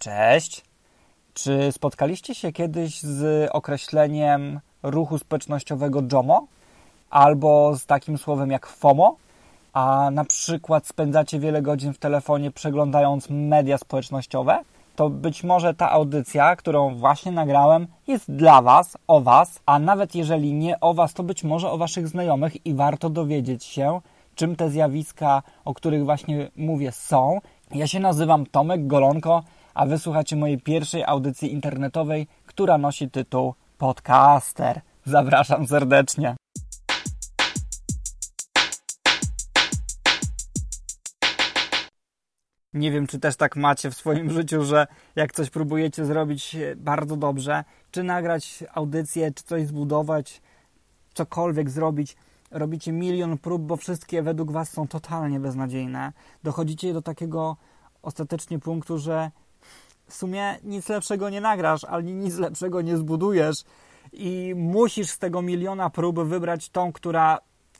Cześć. Czy spotkaliście się kiedyś z określeniem ruchu społecznościowego JOMO albo z takim słowem jak FOMO? A na przykład spędzacie wiele godzin w telefonie przeglądając media społecznościowe? To być może ta audycja, którą właśnie nagrałem, jest dla Was, o Was, a nawet jeżeli nie o Was, to być może o Waszych znajomych i warto dowiedzieć się, czym te zjawiska, o których właśnie mówię, są. Ja się nazywam Tomek Golonko, a wysłuchacie mojej pierwszej audycji internetowej, która nosi tytuł Podcaster. Zapraszam serdecznie. Nie wiem, czy też tak macie w swoim życiu, że jak coś próbujecie zrobić bardzo dobrze, czy nagrać audycję, czy coś zbudować, cokolwiek zrobić, robicie milion prób, bo wszystkie według Was są totalnie beznadziejne. Dochodzicie do takiego ostatecznie punktu, że w sumie nic lepszego nie nagrasz, ani nic lepszego nie zbudujesz i musisz z tego miliona prób wybrać tą, która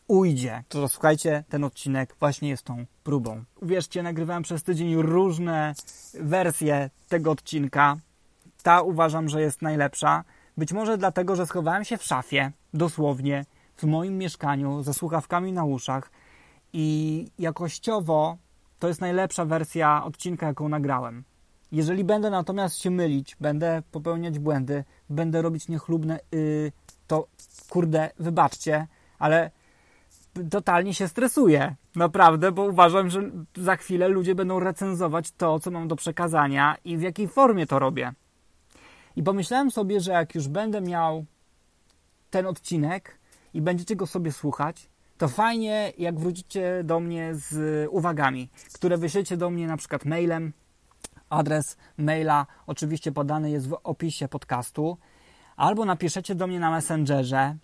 ujdzie. To słuchajcie, ten odcinek właśnie jest tą próbą. Uwierzcie, nagrywałem przez tydzień różne wersje tego odcinka. Ta uważam, że jest najlepsza. Być może dlatego, że schowałem się w szafie, dosłownie, w moim mieszkaniu, ze słuchawkami na uszach i jakościowo to jest najlepsza wersja odcinka, jaką nagrałem. Jeżeli będę natomiast się mylić, będę popełniać błędy, będę robić niechlubne, yy, to kurde, wybaczcie, ale totalnie się stresuję. Naprawdę, bo uważam, że za chwilę ludzie będą recenzować to, co mam do przekazania i w jakiej formie to robię. I pomyślałem sobie, że jak już będę miał ten odcinek i będziecie go sobie słuchać, to fajnie, jak wrócicie do mnie z uwagami, które wyślecie do mnie na przykład mailem. Adres maila oczywiście podany jest w opisie podcastu, albo napiszecie do mnie na Messengerze.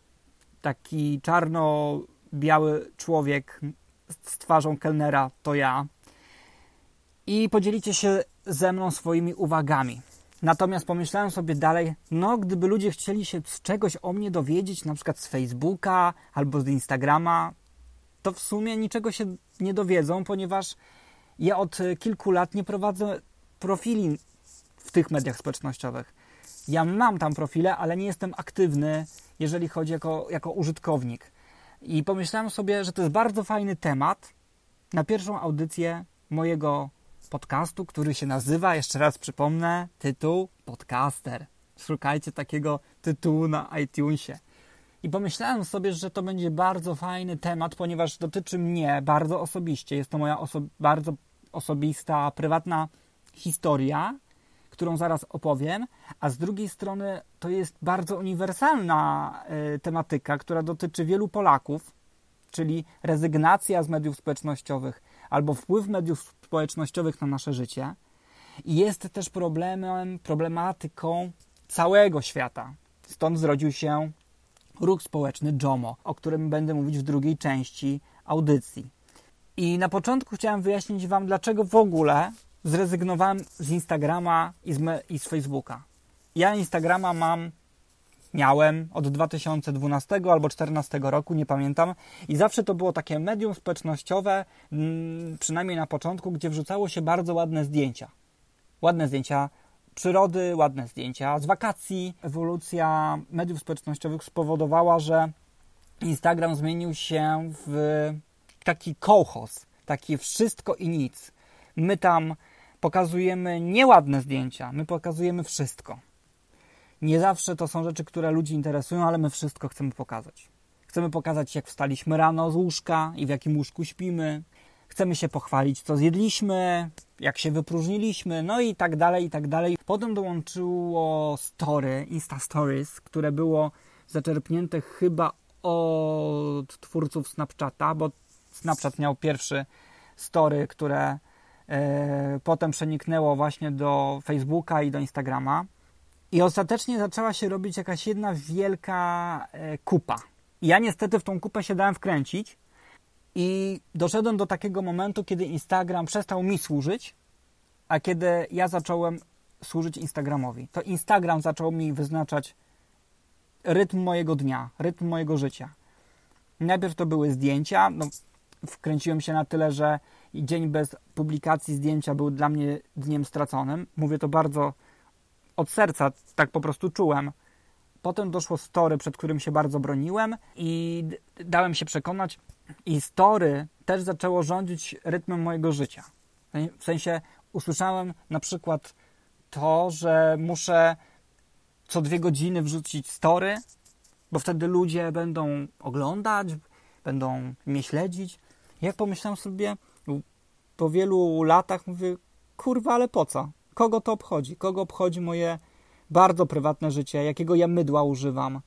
Taki czarno-biały człowiek z twarzą kelnera to ja. I podzielicie się ze mną swoimi uwagami. Natomiast pomyślałem sobie dalej, no gdyby ludzie chcieli się z czegoś o mnie dowiedzieć, na przykład z Facebooka albo z Instagrama, to w sumie niczego się nie dowiedzą, ponieważ ja od kilku lat nie prowadzę profili w tych mediach społecznościowych. Ja mam tam profile, ale nie jestem aktywny, jeżeli chodzi jako, jako użytkownik. I pomyślałem sobie, że to jest bardzo fajny temat na pierwszą audycję mojego podcastu, który się nazywa, jeszcze raz przypomnę, tytuł Podcaster. Szukajcie takiego tytułu na iTunesie. I pomyślałem sobie, że to będzie bardzo fajny temat, ponieważ dotyczy mnie bardzo osobiście. Jest to moja oso- bardzo osobista, prywatna historia, którą zaraz opowiem, a z drugiej strony to jest bardzo uniwersalna y, tematyka, która dotyczy wielu Polaków, czyli rezygnacja z mediów społecznościowych albo wpływ mediów społecznościowych na nasze życie. I jest też problemem, problematyką całego świata. Stąd zrodził się ruch społeczny JOMO, o którym będę mówić w drugiej części audycji. I na początku chciałem wyjaśnić Wam, dlaczego w ogóle zrezygnowałem z Instagrama i z, i z Facebooka. Ja Instagrama mam, miałem od 2012 albo 2014 roku, nie pamiętam, i zawsze to było takie medium społecznościowe, mm, przynajmniej na początku, gdzie wrzucało się bardzo ładne zdjęcia. Ładne zdjęcia przyrody, ładne zdjęcia z wakacji. Ewolucja mediów społecznościowych spowodowała, że Instagram zmienił się w taki kołchos, takie wszystko i nic. My tam pokazujemy nieładne zdjęcia, my pokazujemy wszystko. Nie zawsze to są rzeczy, które ludzi interesują, ale my wszystko chcemy pokazać. Chcemy pokazać, jak wstaliśmy rano z łóżka i w jakim łóżku śpimy. Chcemy się pochwalić, co zjedliśmy, jak się wypróżniliśmy, no i tak dalej, i tak dalej. Potem dołączyło story, Insta Stories, które było zaczerpnięte chyba od twórców Snapchata, bo Snapchat miał pierwszy story, które potem przeniknęło właśnie do Facebooka i do Instagrama. I ostatecznie zaczęła się robić jakaś jedna wielka e, kupa. Ja niestety w tą kupę się dałem wkręcić i doszedłem do takiego momentu, kiedy Instagram przestał mi służyć, a kiedy ja zacząłem służyć Instagramowi. To Instagram zaczął mi wyznaczać rytm mojego dnia, rytm mojego życia. Najpierw to były zdjęcia. No, wkręciłem się na tyle, że i dzień bez publikacji zdjęcia był dla mnie dniem straconym. Mówię to bardzo od serca, tak po prostu czułem. Potem doszło story, przed którym się bardzo broniłem i dałem się przekonać i story też zaczęło rządzić rytmem mojego życia. W sensie usłyszałem na przykład to, że muszę co dwie godziny wrzucić story, bo wtedy ludzie będą oglądać, będą mnie śledzić. Jak pomyślałem sobie po wielu latach, mówię, kurwa, ale po co? Kogo to obchodzi? Kogo obchodzi moje bardzo prywatne życie? Jakiego ja mydła używam?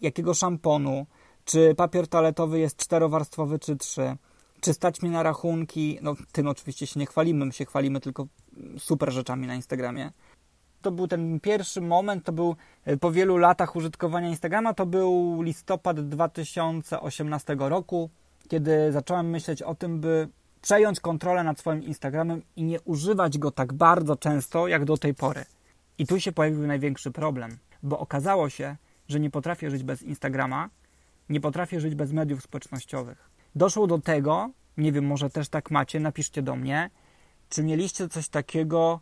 Jakiego szamponu? Czy papier toaletowy jest czterowarstwowy czy trzy? Czy stać mi na rachunki? No, tym oczywiście się nie chwalimy, my się chwalimy tylko super rzeczami na Instagramie. To był ten pierwszy moment, to był e, po wielu latach użytkowania Instagrama, to był listopad 2018 roku, kiedy zacząłem myśleć o tym, by przejąć kontrolę nad swoim Instagramem i nie używać go tak bardzo często jak do tej pory. I tu się pojawił największy problem, bo okazało się, że nie potrafię żyć bez Instagrama, nie potrafię żyć bez mediów społecznościowych. Doszło do tego, nie wiem, może też tak macie, napiszcie do mnie, czy mieliście coś takiego,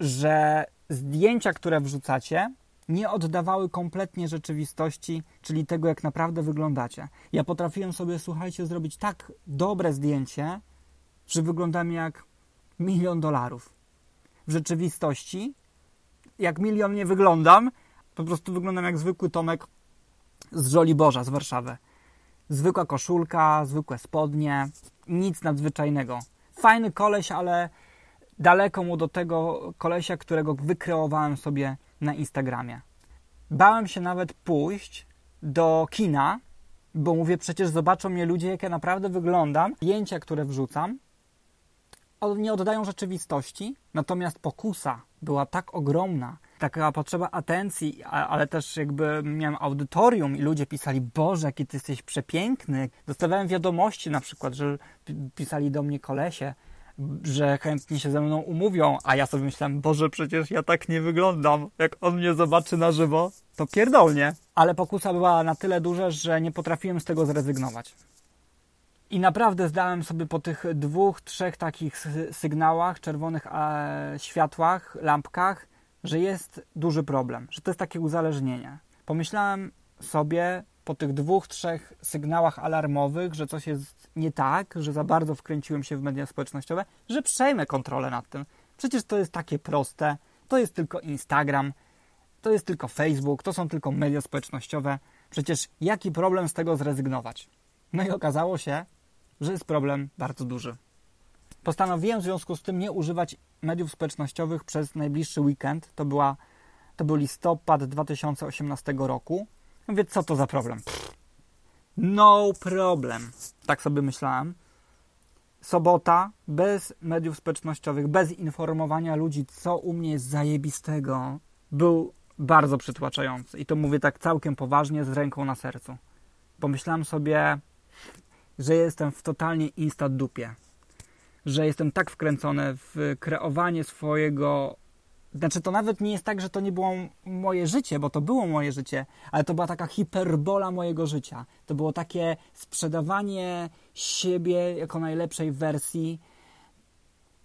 że zdjęcia, które wrzucacie, nie oddawały kompletnie rzeczywistości, czyli tego, jak naprawdę wyglądacie. Ja potrafiłem sobie, słuchajcie, zrobić tak dobre zdjęcie, że wyglądam jak milion dolarów. W rzeczywistości, jak milion nie wyglądam, po prostu wyglądam jak zwykły Tomek z Żoli Boża z Warszawy. Zwykła koszulka, zwykłe spodnie, nic nadzwyczajnego. Fajny koleś, ale daleko mu do tego kolesia, którego wykreowałem sobie na Instagramie. Bałem się nawet pójść do kina, bo mówię, przecież zobaczą mnie ludzie, jak ja naprawdę wyglądam. Zdjęcia, które wrzucam, nie oddają rzeczywistości, natomiast pokusa była tak ogromna, taka potrzeba atencji, ale też jakby miałem audytorium i ludzie pisali, Boże, jaki ty jesteś przepiękny. Dostawałem wiadomości na przykład, że pisali do mnie kolesie, że chętnie się ze mną umówią, a ja sobie myślałem, Boże, przecież ja tak nie wyglądam. Jak on mnie zobaczy na żywo, to pierdolnie. Ale pokusa była na tyle duża, że nie potrafiłem z tego zrezygnować. I naprawdę zdałem sobie po tych dwóch, trzech takich sygnałach, czerwonych światłach, lampkach, że jest duży problem, że to jest takie uzależnienie. Pomyślałem sobie po tych dwóch, trzech sygnałach alarmowych, że coś jest nie tak, że za bardzo wkręciłem się w media społecznościowe, że przejmę kontrolę nad tym. Przecież to jest takie proste. To jest tylko Instagram, to jest tylko Facebook, to są tylko media społecznościowe. Przecież jaki problem z tego zrezygnować? No i okazało się, że jest problem bardzo duży. Postanowiłem w związku z tym nie używać mediów społecznościowych przez najbliższy weekend. To, była, to był listopad 2018 roku. Mówię, co to za problem? No problem. Tak sobie myślałem. Sobota bez mediów społecznościowych, bez informowania ludzi, co u mnie jest zajebistego, był bardzo przytłaczający. I to mówię tak całkiem poważnie, z ręką na sercu. Pomyślałem sobie, że jestem w totalnie instant dupie. Że jestem tak wkręcony w kreowanie swojego. Znaczy, to nawet nie jest tak, że to nie było moje życie, bo to było moje życie, ale to była taka hiperbola mojego życia. To było takie sprzedawanie siebie jako najlepszej wersji.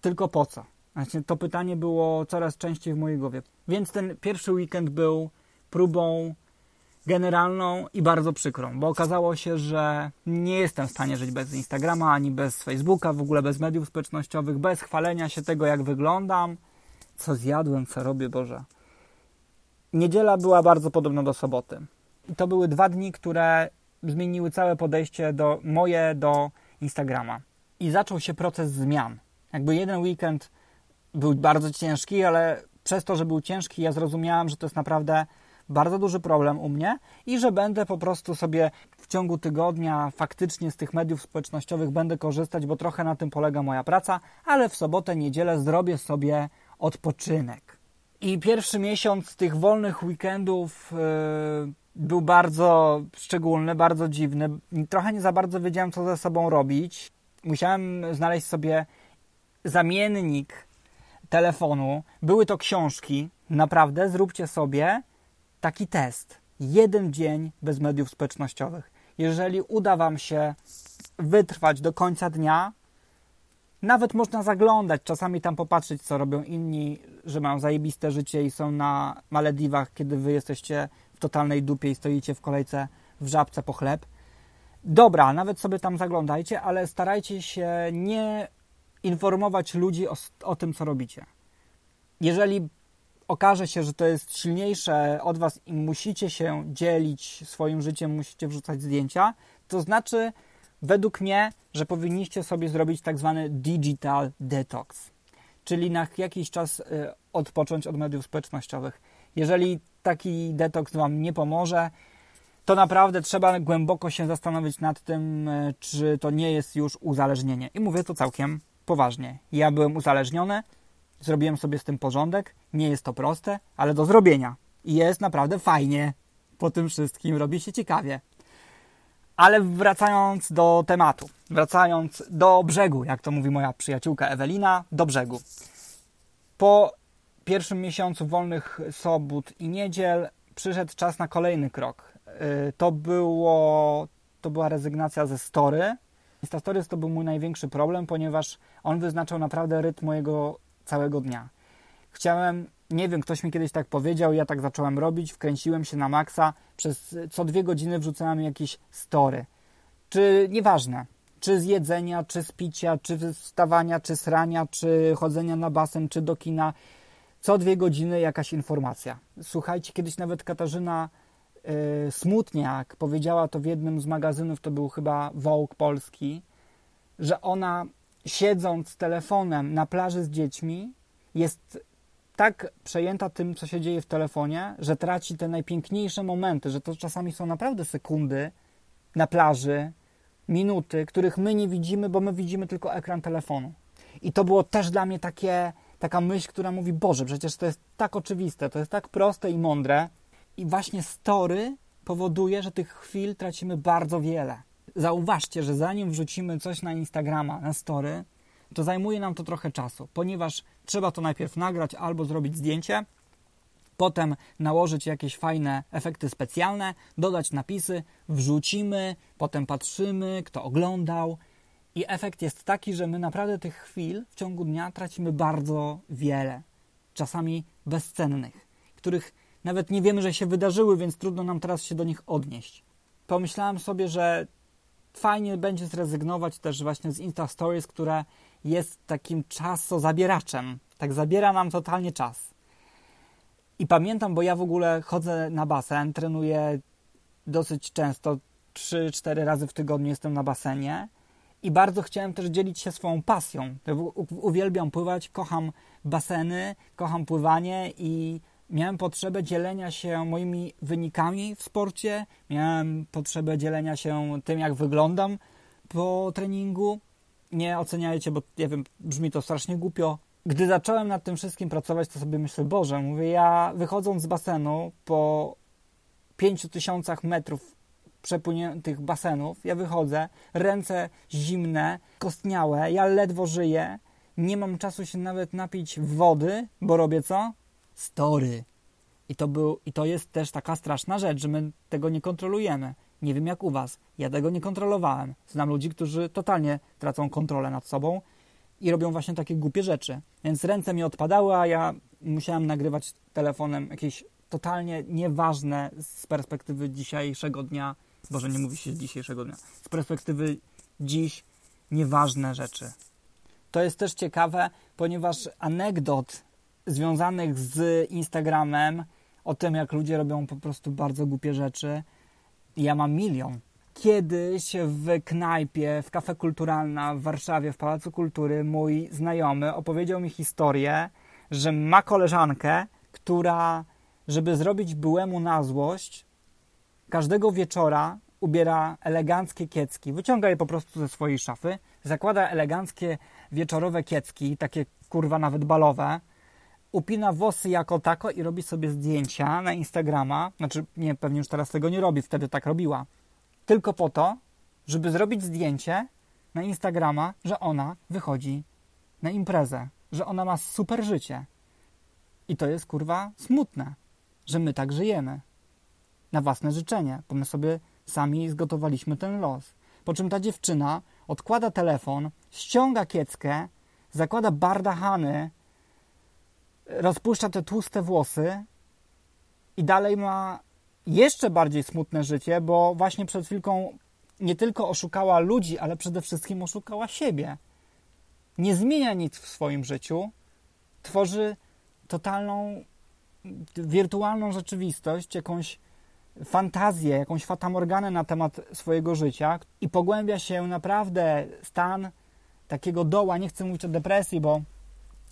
Tylko po co? Właśnie to pytanie było coraz częściej w mojej głowie. Więc ten pierwszy weekend był próbą generalną i bardzo przykrą, bo okazało się, że nie jestem w stanie żyć bez Instagrama, ani bez Facebooka, w ogóle bez mediów społecznościowych, bez chwalenia się tego, jak wyglądam, co zjadłem, co robię, Boże. Niedziela była bardzo podobna do soboty. I to były dwa dni, które zmieniły całe podejście do moje do Instagrama. I zaczął się proces zmian. Jakby jeden weekend był bardzo ciężki, ale przez to, że był ciężki, ja zrozumiałem, że to jest naprawdę bardzo duży problem u mnie i że będę po prostu sobie w ciągu tygodnia faktycznie z tych mediów społecznościowych będę korzystać, bo trochę na tym polega moja praca, ale w sobotę, niedzielę zrobię sobie odpoczynek. I pierwszy miesiąc tych wolnych weekendów yy, był bardzo szczególny, bardzo dziwny. Trochę nie za bardzo wiedziałem, co ze sobą robić. Musiałem znaleźć sobie zamiennik telefonu. Były to książki. Naprawdę, zróbcie sobie taki test. Jeden dzień bez mediów społecznościowych. Jeżeli uda Wam się wytrwać do końca dnia, Nawet można zaglądać, czasami tam popatrzeć, co robią inni, że mają zajebiste życie i są na Malediwach, kiedy wy jesteście w totalnej dupie i stoicie w kolejce w żabce po chleb. Dobra, nawet sobie tam zaglądajcie, ale starajcie się nie informować ludzi o, o tym, co robicie. Jeżeli okaże się, że to jest silniejsze od was i musicie się dzielić swoim życiem, musicie wrzucać zdjęcia, to znaczy, według mnie, że powinniście sobie zrobić tak zwany digital detox, czyli na jakiś czas y, odpocząć od mediów społecznościowych. Jeżeli taki detoks wam nie pomoże, to naprawdę trzeba głęboko się zastanowić nad tym, y, czy to nie jest już uzależnienie. I mówię to całkiem poważnie. Ja byłem uzależniony, zrobiłem sobie z tym porządek. Nie jest to proste, ale do zrobienia. I jest naprawdę fajnie. Po tym wszystkim robi się ciekawie. Ale wracając do tematu, wracając do brzegu, jak to mówi moja przyjaciółka Ewelina, do brzegu. Po pierwszym miesiącu wolnych sobót i niedziel przyszedł czas na kolejny krok. Y, to, było, to była rezygnacja ze story. Instastories to był mój największy problem, ponieważ on wyznaczał naprawdę rytm mojego całego dnia. Chciałem, nie wiem, ktoś mi kiedyś tak powiedział, ja tak zacząłem robić, wkręciłem się na maksa, przez co dwie godziny wrzucałem jakieś story. Czy nieważne, czy z jedzenia, czy z picia, czy wstawania, czy srania, czy chodzenia na basen, czy do kina. Co dwie godziny jakaś informacja. Słuchajcie, kiedyś nawet Katarzyna yy, Smutniak powiedziała to w jednym z magazynów, to był chyba Vogue Polski, że ona siedząc telefonem na plaży z dziećmi, jest tak przejęta tym, co się dzieje w telefonie, że traci te najpiękniejsze momenty, że to czasami są naprawdę sekundy na plaży, minuty, których my nie widzimy, bo my widzimy tylko ekran telefonu. I to było też dla mnie takie, taka myśl, która mówi: Boże, przecież to jest tak oczywiste, to jest tak proste i mądre. I właśnie story powoduje, że tych chwil tracimy bardzo wiele zauważcie, że zanim wrzucimy coś na Instagrama, na story, to zajmuje nam to trochę czasu, ponieważ trzeba to najpierw nagrać albo zrobić zdjęcie, potem nałożyć jakieś fajne efekty specjalne, dodać napisy, wrzucimy, potem patrzymy, kto oglądał. I efekt jest taki, że my naprawdę tych chwil w ciągu dnia tracimy bardzo wiele, czasami bezcennych, których nawet nie wiemy, że się wydarzyły, więc trudno nam teraz się do nich odnieść. Pomyślałem sobie, że fajnie będzie zrezygnować też właśnie z Insta Stories, które jest takim czasozabieraczem. Tak zabiera nam totalnie czas. I pamiętam, bo ja w ogóle chodzę na basen, trenuję dosyć często, 3-4 razy w tygodniu jestem na basenie i bardzo chciałem też dzielić się swoją pasją. Uwielbiam pływać, kocham baseny, kocham pływanie i miałem potrzebę dzielenia się moimi wynikami w sporcie, miałem potrzebę dzielenia się tym, jak wyglądam po treningu. Nie oceniajcie, bo ja wiem, brzmi to strasznie głupio. Gdy zacząłem nad tym wszystkim pracować, to sobie myślę, Boże, mówię, ja wychodząc z basenu po 5000 metrów przepłyniętych basenów, ja wychodzę, ręce zimne, kostniałe, ja ledwo żyję, nie mam czasu się nawet napić wody, bo robię co? Story. I to, był, I to jest też taka straszna rzecz, że my tego nie kontrolujemy. Nie wiem jak u Was, ja tego nie kontrolowałem. Znam ludzi, którzy totalnie tracą kontrolę nad sobą i robią właśnie takie głupie rzeczy. Więc ręce mi odpadały, a ja musiałem nagrywać telefonem jakieś totalnie nieważne z perspektywy dzisiejszego dnia. Boże, nie mówi się dzisiejszego dnia. Z perspektywy dziś nieważne rzeczy. To jest też ciekawe, ponieważ anegdot związanych z Instagramem, o tym, jak ludzie robią po prostu bardzo głupie rzeczy. Ja mam milion. Kiedyś w knajpie, w kafe kulturalna w Warszawie, w Pałacu Kultury, mój znajomy opowiedział mi historię, że ma koleżankę, która, żeby zrobić byłemu na złość, każdego wieczora ubiera eleganckie kiecki, wyciąga je po prostu ze swojej szafy, zakłada eleganckie wieczorowe kiecki, takie kurwa nawet balowe, upina włosy jako tako i robi sobie zdjęcia na Instagrama. Znaczy, nie, pewnie już teraz tego nie robi, wtedy tak robiła. Tylko po to, żeby zrobić zdjęcie na Instagrama, że ona wychodzi na imprezę, że ona ma super życie. I to jest kurwa smutne, że my tak żyjemy. Na własne życzenie, bo my sobie sami zgotowaliśmy ten los. Po czym ta dziewczyna odkłada telefon, ściąga kieckę, zakłada bardachany, rozpuszcza te tłuste włosy i dalej ma jeszcze bardziej smutne życie, bo właśnie przed chwilką nie tylko oszukała ludzi, ale przede wszystkim oszukała siebie. Nie zmienia nic w swoim życiu, tworzy totalną wirtualną rzeczywistość, jakąś fantazję, jakąś fatamorganę na temat swojego życia i pogłębia się naprawdę stan takiego doła. Nie chcę mówić o depresji, bo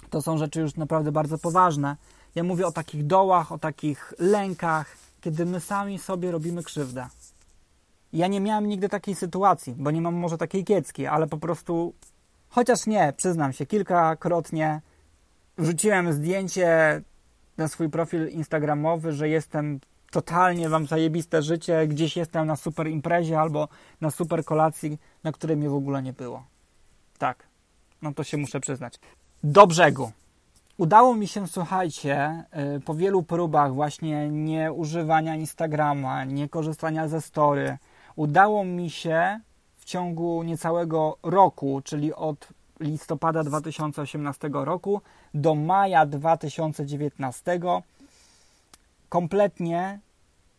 to są rzeczy już naprawdę bardzo poważne. Ja mówię o takich dołach, o takich lękach, kiedy my sami sobie robimy krzywdę. Ja nie miałem nigdy takiej sytuacji, bo nie mam może takiej kiecki, ale po prostu, chociaż nie, przyznam się, kilkakrotnie wrzuciłem zdjęcie na swój profil instagramowy, że jestem totalnie wam zajebiste życie, gdzieś jestem na super imprezie albo na super kolacji, na której mnie w ogóle nie było. Tak, no to się muszę przyznać. Do brzegu. Udało mi się, słuchajcie, y, po wielu próbach właśnie nie używania Instagrama, nie korzystania ze story, udało mi się w ciągu niecałego roku, czyli od listopada 2018 roku do maja 2019 kompletnie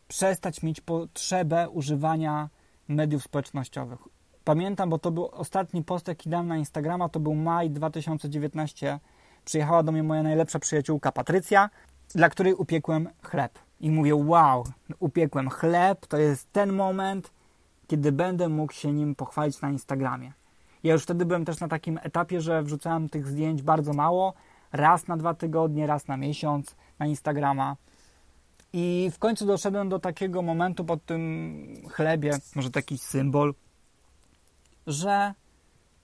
przestać mieć potrzebę używania mediów społecznościowych. Pamiętam, bo to był ostatni post, jaki dałem na Instagrama, to był maj 2019. Przyjechała do mnie moja najlepsza przyjaciółka Patrycja, dla której upiekłem chleb. I mówię, wow, upiekłem chleb, to jest ten moment, kiedy będę mógł się nim pochwalić na Instagramie. Ja już wtedy byłem też na takim etapie, że wrzucałem tych zdjęć bardzo mało, raz na dwa tygodnie, raz na miesiąc na Instagrama. I w końcu doszedłem do takiego momentu pod tym chlebie, może taki symbol, że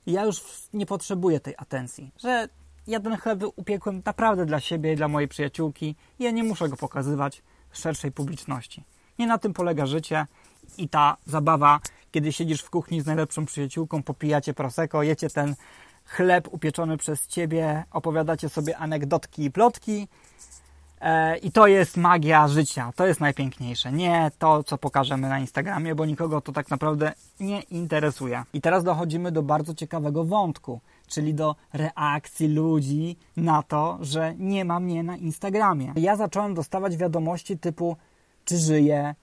ja już nie potrzebuję tej atencji, że ja ten chleb upiekłem naprawdę dla siebie i dla mojej przyjaciółki i ja nie muszę go pokazywać szerszej publiczności. Nie na tym polega życie i ta zabawa, kiedy siedzisz w kuchni z najlepszą przyjaciółką, popijacie prosecco, jecie ten chleb upieczony przez ciebie, opowiadacie sobie anegdotki i plotki I to jest magia życia. To jest najpiękniejsze. Nie to, co pokażemy na Instagramie, bo nikogo to tak naprawdę nie interesuje. I teraz dochodzimy do bardzo ciekawego wątku, czyli do reakcji ludzi na to, że nie ma mnie na Instagramie. Ja zacząłem dostawać wiadomości typu, czy żyję,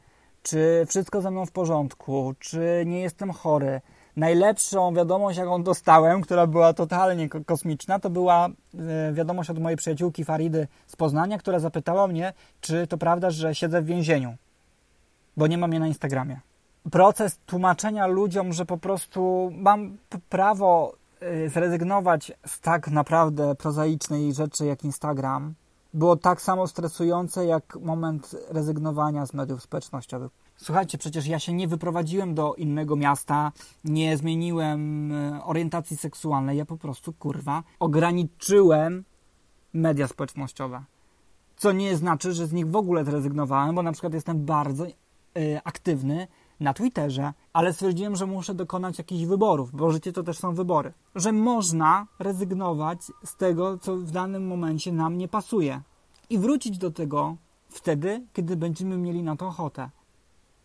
czy wszystko ze mną w porządku, czy nie jestem chory najlepszą wiadomość, jaką dostałem, która była totalnie kosmiczna, to była e, wiadomość od mojej przyjaciółki Faridy z Poznania, która zapytała mnie, czy to prawda, że siedzę w więzieniu, bo nie mam mnie na Instagramie. Proces tłumaczenia ludziom, że po prostu mam prawo e, zrezygnować z tak naprawdę prozaicznej rzeczy jak Instagram, było tak samo stresujące jak moment rezygnowania z mediów społecznościowych. Słuchajcie, przecież ja się nie wyprowadziłem do innego miasta, nie zmieniłem e, orientacji seksualnej, ja po prostu, kurwa, ograniczyłem media społecznościowe. Co nie znaczy, że z nich w ogóle zrezygnowałem, bo na przykład jestem bardzo y, aktywny na Twitterze, ale stwierdziłem, że muszę dokonać jakichś wyborów, bo życie to też są wybory. Że można rezygnować z tego, co w danym momencie nam nie pasuje i wrócić do tego wtedy, kiedy będziemy mieli na to ochotę.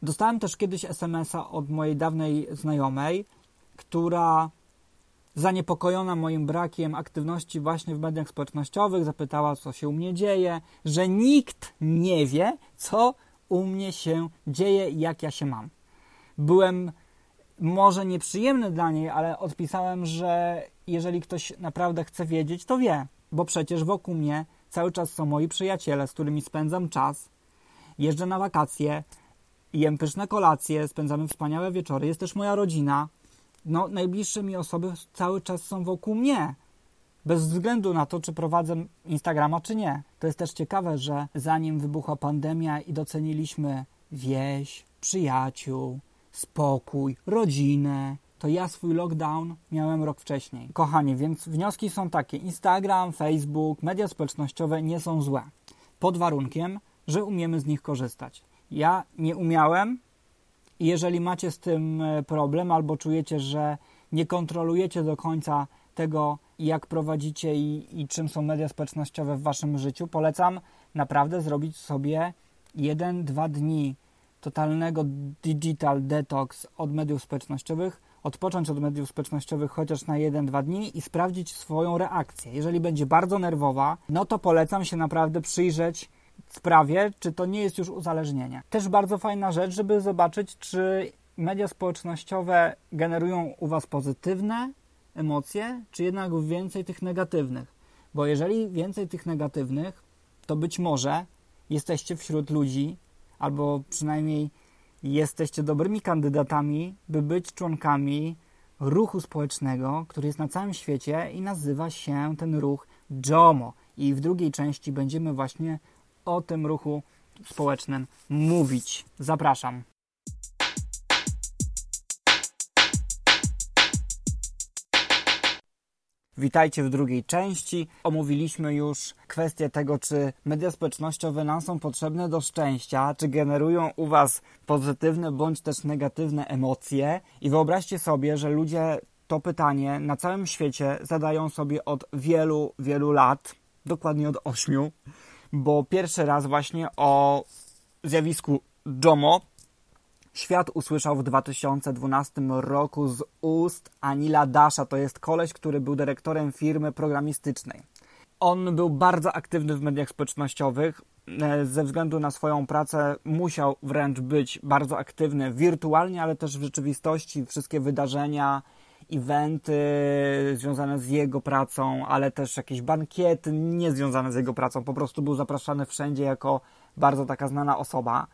Dostałem też kiedyś SMS-a od mojej dawnej znajomej, która zaniepokojona moim brakiem aktywności właśnie w mediach społecznościowych, zapytała, co się u mnie dzieje, że nikt nie wie, co u mnie się dzieje i jak ja się mam. Byłem może nieprzyjemny dla niej, ale odpisałem, że jeżeli ktoś naprawdę chce wiedzieć, to wie, bo przecież wokół mnie cały czas są moi przyjaciele, z którymi spędzam czas, jeżdżę na wakacje, jem pyszne kolacje, spędzamy wspaniałe wieczory, jest też moja rodzina. No, najbliższe mi osoby cały czas są wokół mnie. Bez względu na to, czy prowadzę Instagrama, czy nie. To jest też ciekawe, że zanim wybuchła pandemia i doceniliśmy wieś, przyjaciół, spokój, rodzinę, to ja swój lockdown miałem rok wcześniej. Kochani, więc wnioski są takie: Instagram, Facebook, media społecznościowe nie są złe. Pod warunkiem, że umiemy z nich korzystać. Ja nie umiałem i jeżeli macie z tym e, problem albo czujecie, że nie kontrolujecie do końca tego, jak prowadzicie i, i czym są media społecznościowe w waszym życiu, polecam naprawdę zrobić sobie jeden, dwa dni totalnego digital detox od mediów społecznościowych, odpocząć od mediów społecznościowych chociaż na 1-2 dni i sprawdzić swoją reakcję. Jeżeli będzie bardzo nerwowa, no to polecam się naprawdę przyjrzeć sprawie, czy to nie jest już uzależnienie. Też bardzo fajna rzecz, żeby zobaczyć, czy media społecznościowe generują u Was pozytywne emocje, czy jednak więcej tych negatywnych. Bo jeżeli więcej tych negatywnych, to być może jesteście wśród ludzi, albo przynajmniej jesteście dobrymi kandydatami, by być członkami ruchu społecznego, który jest na całym świecie i nazywa się ten ruch JOMO. I w drugiej części będziemy właśnie o tym ruchu społecznym mówić. Zapraszam. Witajcie w drugiej części. Omówiliśmy już kwestię tego, czy media społecznościowe nam są potrzebne do szczęścia, czy generują u Was pozytywne bądź też negatywne emocje. I wyobraźcie sobie, że ludzie to pytanie na całym świecie zadają sobie od wielu, wielu lat, dokładnie od ośmiu, bo pierwszy raz właśnie o zjawisku JOMO świat usłyszał w 2012 roku z ust Anila Dasha. To jest koleś, który był dyrektorem firmy programistycznej. On był bardzo aktywny w mediach społecznościowych. E, ze względu na swoją pracę musiał wręcz być bardzo aktywny wirtualnie, ale też w rzeczywistości. Wszystkie wydarzenia, eventy związane z jego pracą, ale też jakieś bankiety nie związane z jego pracą. Po prostu był zapraszany wszędzie jako bardzo taka znana osoba.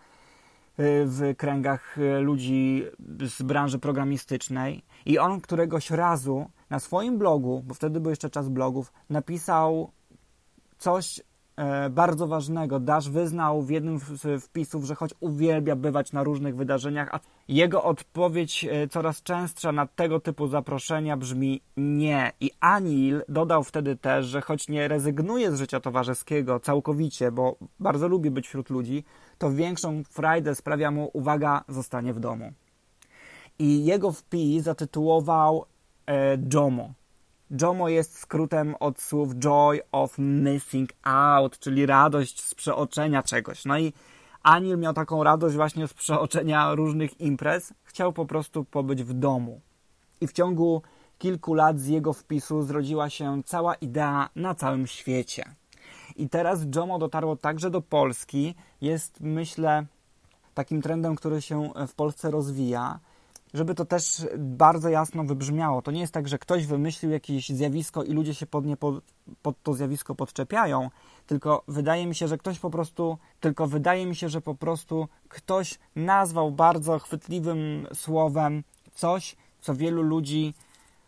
Y, w kręgach y, ludzi z branży programistycznej i on któregoś razu na swoim blogu, bo wtedy był jeszcze czas blogów, napisał coś bardzo ważnego. Dash wyznał w jednym z wpisów, że choć uwielbia bywać na różnych wydarzeniach, a jego odpowiedź e, coraz częstsza na tego typu zaproszenia brzmi nie. I Anil dodał wtedy też, że choć nie rezygnuje z życia towarzyskiego całkowicie, bo bardzo lubi być wśród ludzi, to większą frajdę sprawia mu uwaga, zostanie w domu. I jego wpis zatytułował e, JOMO. JOMO jest skrótem od słów Joy of Missing Out, czyli radość z przeoczenia czegoś. No i Anil miał taką radość właśnie z przeoczenia różnych imprez. Chciał po prostu pobyć w domu. I w ciągu kilku lat z jego wpisu zrodziła się cała idea na całym świecie. I teraz JOMO dotarło także do Polski. Jest, myślę, takim trendem, który się w Polsce rozwija. Żeby to też bardzo jasno wybrzmiało. To nie jest tak, że ktoś wymyślił jakieś zjawisko i ludzie się pod, nie pod, pod to zjawisko podczepiają, tylko wydaje mi się, że ktoś po prostu, tylko wydaje mi się, że po prostu ktoś nazwał bardzo chwytliwym słowem coś, co wielu ludzi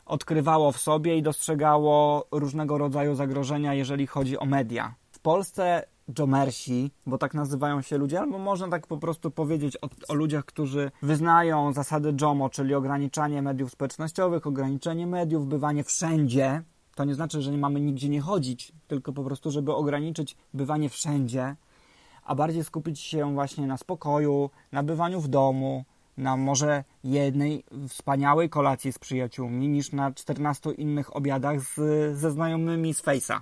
odkrywało w sobie i dostrzegało różnego rodzaju zagrożenia, jeżeli chodzi o media. W Polsce Jomersi, bo tak nazywają się ludzie, albo można tak po prostu powiedzieć o, o, ludziach, którzy wyznają zasady JOMO, czyli ograniczanie mediów społecznościowych, ograniczenie mediów, bywanie wszędzie. To nie znaczy, że nie mamy nigdzie nie chodzić, tylko po prostu, żeby ograniczyć bywanie wszędzie, a bardziej skupić się właśnie na spokoju, na bywaniu w domu, na może jednej wspaniałej kolacji z przyjaciółmi, niż na 14 innych obiadach z, ze znajomymi z Face'a,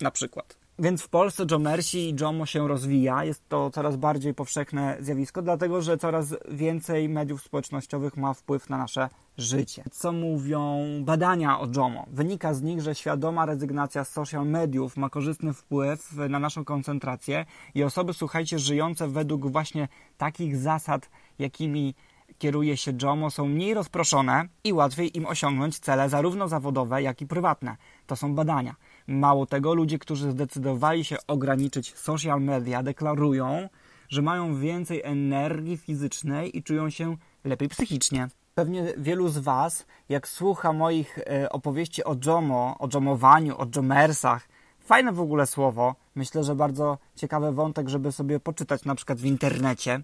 na przykład. Więc w Polsce Jomersi i Jomo się rozwija. Jest to coraz bardziej powszechne zjawisko, dlatego że coraz więcej mediów społecznościowych ma wpływ na nasze życie. Co mówią badania o Jomo? Wynika z nich, że świadoma rezygnacja z social mediów ma korzystny wpływ na naszą koncentrację i osoby, słuchajcie, żyjące według właśnie takich zasad, jakimi kieruje się JOMO, są mniej rozproszone i łatwiej im osiągnąć cele zarówno zawodowe, jak i prywatne. To są badania. Mało tego, ludzie, którzy zdecydowali się ograniczyć social media, deklarują, że mają więcej energii fizycznej i czują się lepiej psychicznie. Pewnie wielu z Was, jak słucha moich e, opowieści o JOMO, o JOMowaniu, o JOMersach, fajne w ogóle słowo, myślę, że bardzo ciekawy wątek, żeby sobie poczytać na przykład w internecie,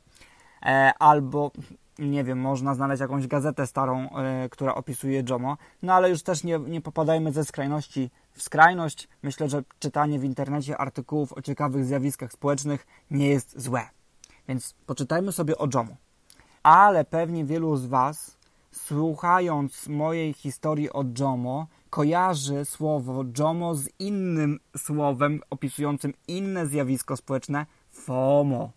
e, albo nie wiem, można znaleźć jakąś gazetę starą, e, która opisuje JOMO, no ale już też nie, nie popadajmy ze skrajności w skrajność. Myślę, że czytanie w internecie artykułów o ciekawych zjawiskach społecznych nie jest złe. Więc poczytajmy sobie o JOMO. Ale pewnie wielu z Was, słuchając mojej historii o JOMO, kojarzy słowo JOMO z innym słowem opisującym inne zjawisko społeczne FOMO.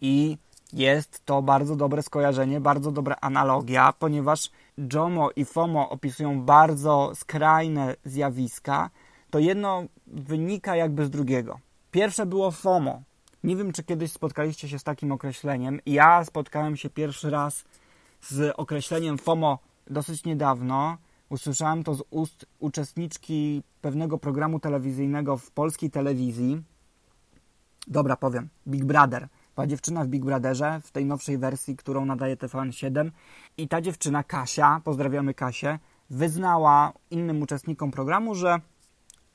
I Jest to bardzo dobre skojarzenie, bardzo dobra analogia, ponieważ JOMO i FOMO opisują bardzo skrajne zjawiska, to jedno wynika jakby z drugiego. Pierwsze było FOMO. Nie wiem, czy kiedyś spotkaliście się z takim określeniem. Ja spotkałem się pierwszy raz z określeniem FOMO dosyć niedawno. Usłyszałem to z ust uczestniczki pewnego programu telewizyjnego w polskiej telewizji. Dobra, powiem. Big Brother. Była dziewczyna w Big Brotherze, w tej nowszej wersji, którą nadaje TVN7. I ta dziewczyna, Kasia, pozdrawiamy Kasię, wyznała innym uczestnikom programu, że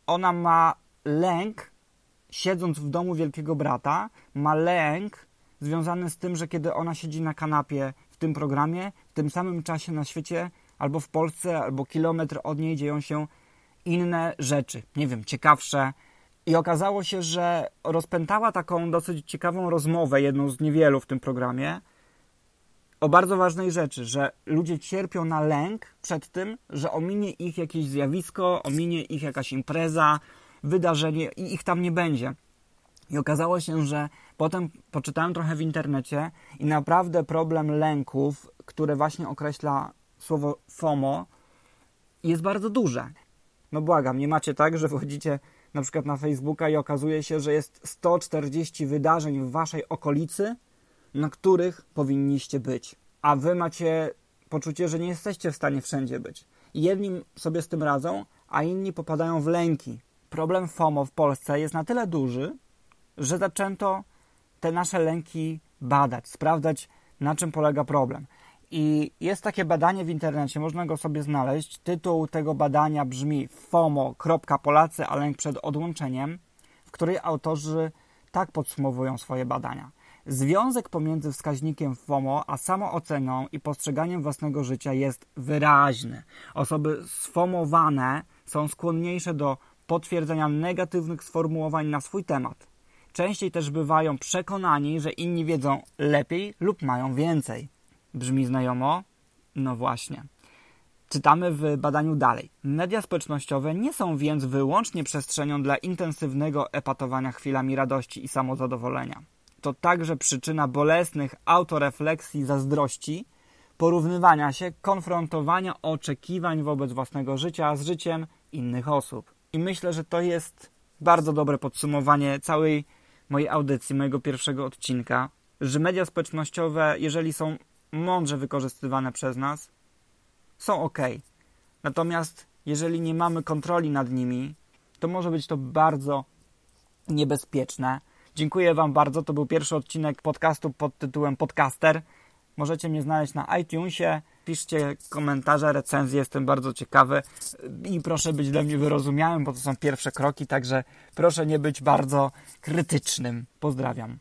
ona ma lęk, siedząc w domu Wielkiego Brata, ma lęk związany z tym, że kiedy ona siedzi na kanapie w tym programie, w tym samym czasie na świecie, albo w Polsce, albo kilometr od niej dzieją się inne rzeczy, nie wiem, ciekawsze. I okazało się, że rozpętała taką dosyć ciekawą rozmowę, jedną z niewielu w tym programie, o bardzo ważnej rzeczy, że ludzie cierpią na lęk przed tym, że ominie ich jakieś zjawisko, ominie ich jakaś impreza, wydarzenie i ich tam nie będzie. I okazało się, że potem poczytałem trochę w internecie i naprawdę problem lęków, które właśnie określa słowo FOMO, jest bardzo duże. No błagam, nie macie tak, że wchodzicie na przykład na Facebooka i okazuje się, że jest 140 wydarzeń w waszej okolicy, na których powinniście być. A wy macie poczucie, że nie jesteście w stanie wszędzie być. Jedni sobie z tym radzą, a inni popadają w lęki. Problem FOMO w Polsce jest na tyle duży, że zaczęto te nasze lęki badać, sprawdzać, na czym polega problem. I jest takie badanie w internecie, można go sobie znaleźć. Tytuł tego badania brzmi FOMO. Polacy, a lęk przed odłączeniem, w której autorzy tak podsumowują swoje badania. Związek pomiędzy wskaźnikiem FOMO a samooceną i postrzeganiem własnego życia jest wyraźny. Osoby sfomowane są skłonniejsze do potwierdzenia negatywnych sformułowań na swój temat. Częściej też bywają przekonani, że inni wiedzą lepiej lub mają więcej. Brzmi znajomo? No właśnie. Czytamy w badaniu dalej. Media społecznościowe nie są więc wyłącznie przestrzenią dla intensywnego epatowania chwilami radości i samozadowolenia. To także przyczyna bolesnych autorefleksji, zazdrości, porównywania się, konfrontowania oczekiwań wobec własnego życia z życiem innych osób. I myślę, że to jest bardzo dobre podsumowanie całej mojej audycji, mojego pierwszego odcinka, że media społecznościowe, jeżeli są mądrze wykorzystywane przez nas, są ok. Natomiast jeżeli nie mamy kontroli nad nimi, to może być to bardzo niebezpieczne. Dziękuję Wam bardzo. To był pierwszy odcinek podcastu pod tytułem Podcaster. Możecie mnie znaleźć na iTunesie. Piszcie komentarze, recenzje, jestem bardzo ciekawy i proszę być dla mnie wyrozumiałym, bo to są pierwsze kroki, także proszę nie być bardzo krytycznym. Pozdrawiam.